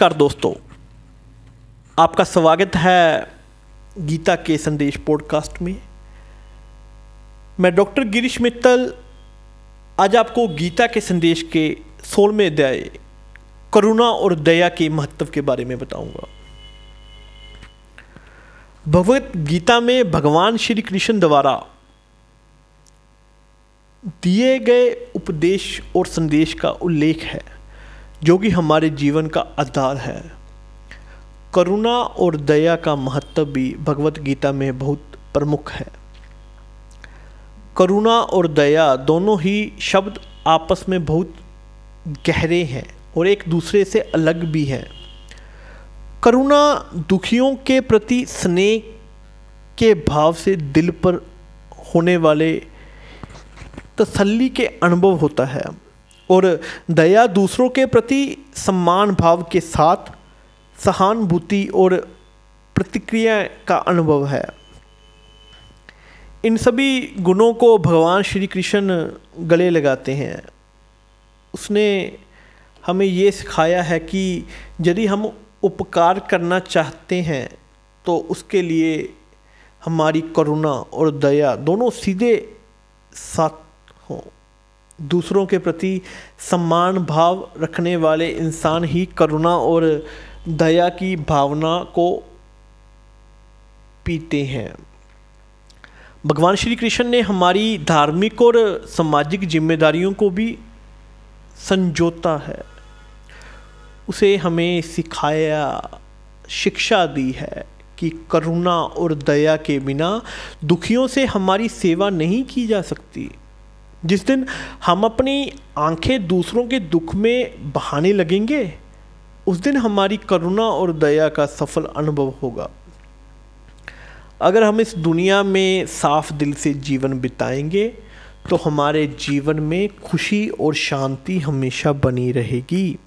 नमस्कार दोस्तों, आपका स्वागत है गीता के संदेश पॉडकास्ट में। मैं डॉक्टर गिरीश मित्तल, आज आपको गीता के संदेश के सोलहवें अध्याय, करुणा और दया के महत्व के बारे में बताऊँगा। भगवत गीता में भगवान श्री कृष्ण द्वारा दिए गए उपदेश और संदेश का उल्लेख है। जो कि हमारे जीवन का आधार है। करुणा और दया का महत्व भी भगवत गीता में बहुत प्रमुख है। करुणा और दया दोनों ही शब्द आपस में बहुत गहरे हैं और एक दूसरे से अलग भी हैं। करुणा दुखियों के प्रति स्नेह के भाव से दिल पर होने वाले तसल्ली के अनुभव होता है। और दया दूसरों के प्रति सम्मान भाव के साथ सहानुभूति और प्रतिक्रिया का अनुभव है। इन सभी गुणों को भगवान श्री कृष्ण गले लगाते हैं। उसने हमें ये सिखाया है कि यदि हम उपकार करना चाहते हैं तो उसके लिए हमारी करुणा और दया दोनों सीधे साथ हों। दूसरों के प्रति सम्मान, भाव रखने वाले इंसान ही करुणा और दया की भावना को पीते हैं। भगवान श्री कृष्ण ने हमारी धार्मिक और सामाजिक जिम्मेदारियों को भी संजोता है। उसे हमें सिखाया, शिक्षा दी है कि करुणा और दया के बिना दुखियों से हमारी सेवा नहीं की जा सकती। जिस दिन हम अपनी आँखें दूसरों के दुख में बहाने लगेंगे, उस दिन हमारी करुणा और दया का सफल अनुभव होगा। अगर हम इस दुनिया में साफ़ दिल से जीवन बिताएँगे तो हमारे जीवन में खुशी और शांति हमेशा बनी रहेगी।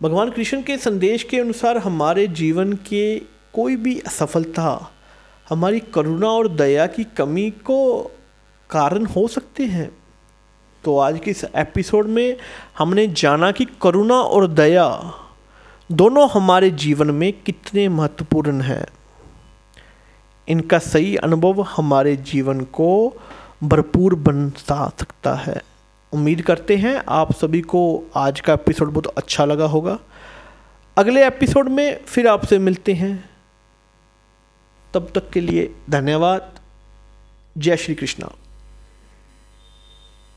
भगवान कृष्ण के संदेश के अनुसार हमारे जीवन के कोई भी असफलता, हमारी करुणा और दया की कमी को कारण हो सकते हैं। तो आज के इस एपिसोड में हमने जाना कि करुणा और दया दोनों हमारे जीवन में कितने महत्वपूर्ण हैं। इनका सही अनुभव हमारे जीवन को भरपूर बना सकता है। उम्मीद करते हैं आप सभी को आज का एपिसोड बहुत अच्छा लगा होगा। अगले एपिसोड में फिर आपसे मिलते हैं। तब तक के लिए धन्यवाद। जय श्री कृष्णा।